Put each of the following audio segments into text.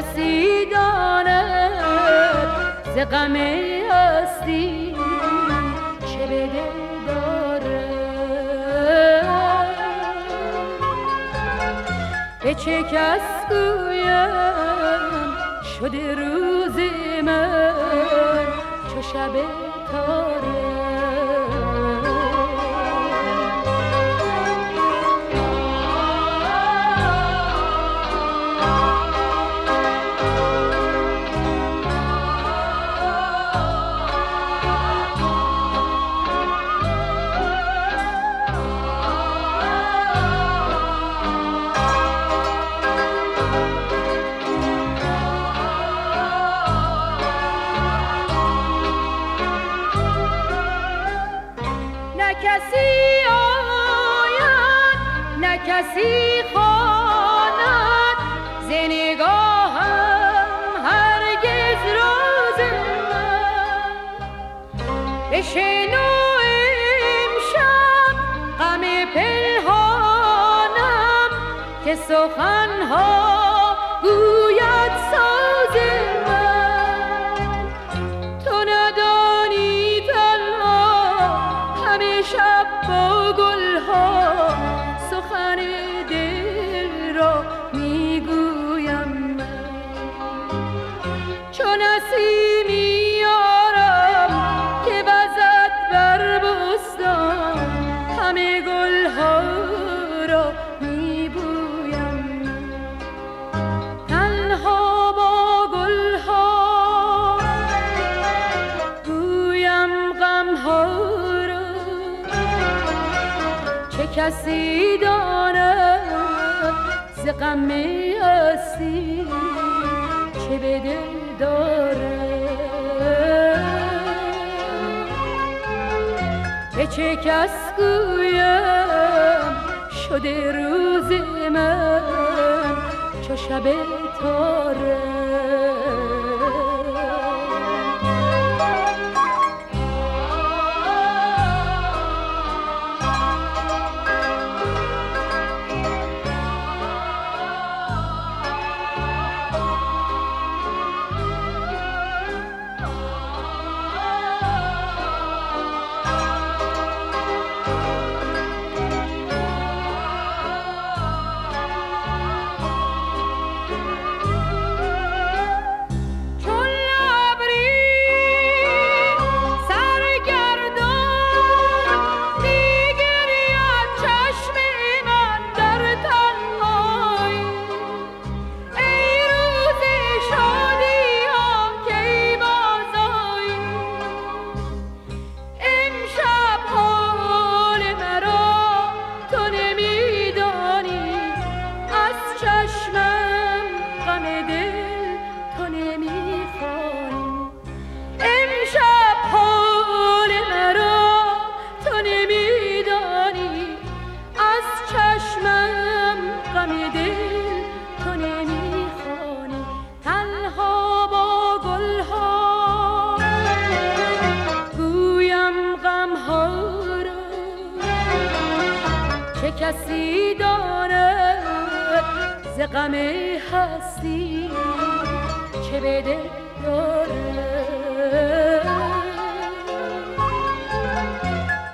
کسی داند ز غم هستی چه بده داره؟ به چه کس گویم شده روز من؟ چو شب تاره؟ کسی خواند. ز نگاهم هرگز راز من بشنو امشب غم پنهانم که سخنها گوید ساز من. چو نسیمی یارم که وزد بر بستان همه گلها را میبویم. تنها با گلها گویم غمها را. چه کسی داند ز غم هستی چه به دل داره. به چه کس گویم شده روز من چو شب تاره؟ چه کسی داند ز غم هستی چه به دل داره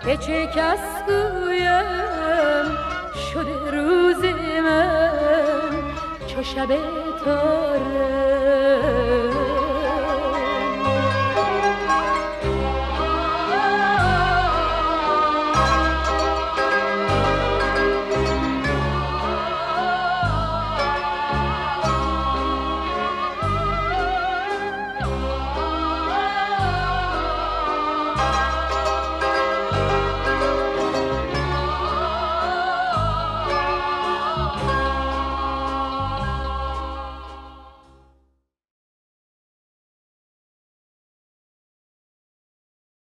به چه کس گویم شده روز من چو شب تاره؟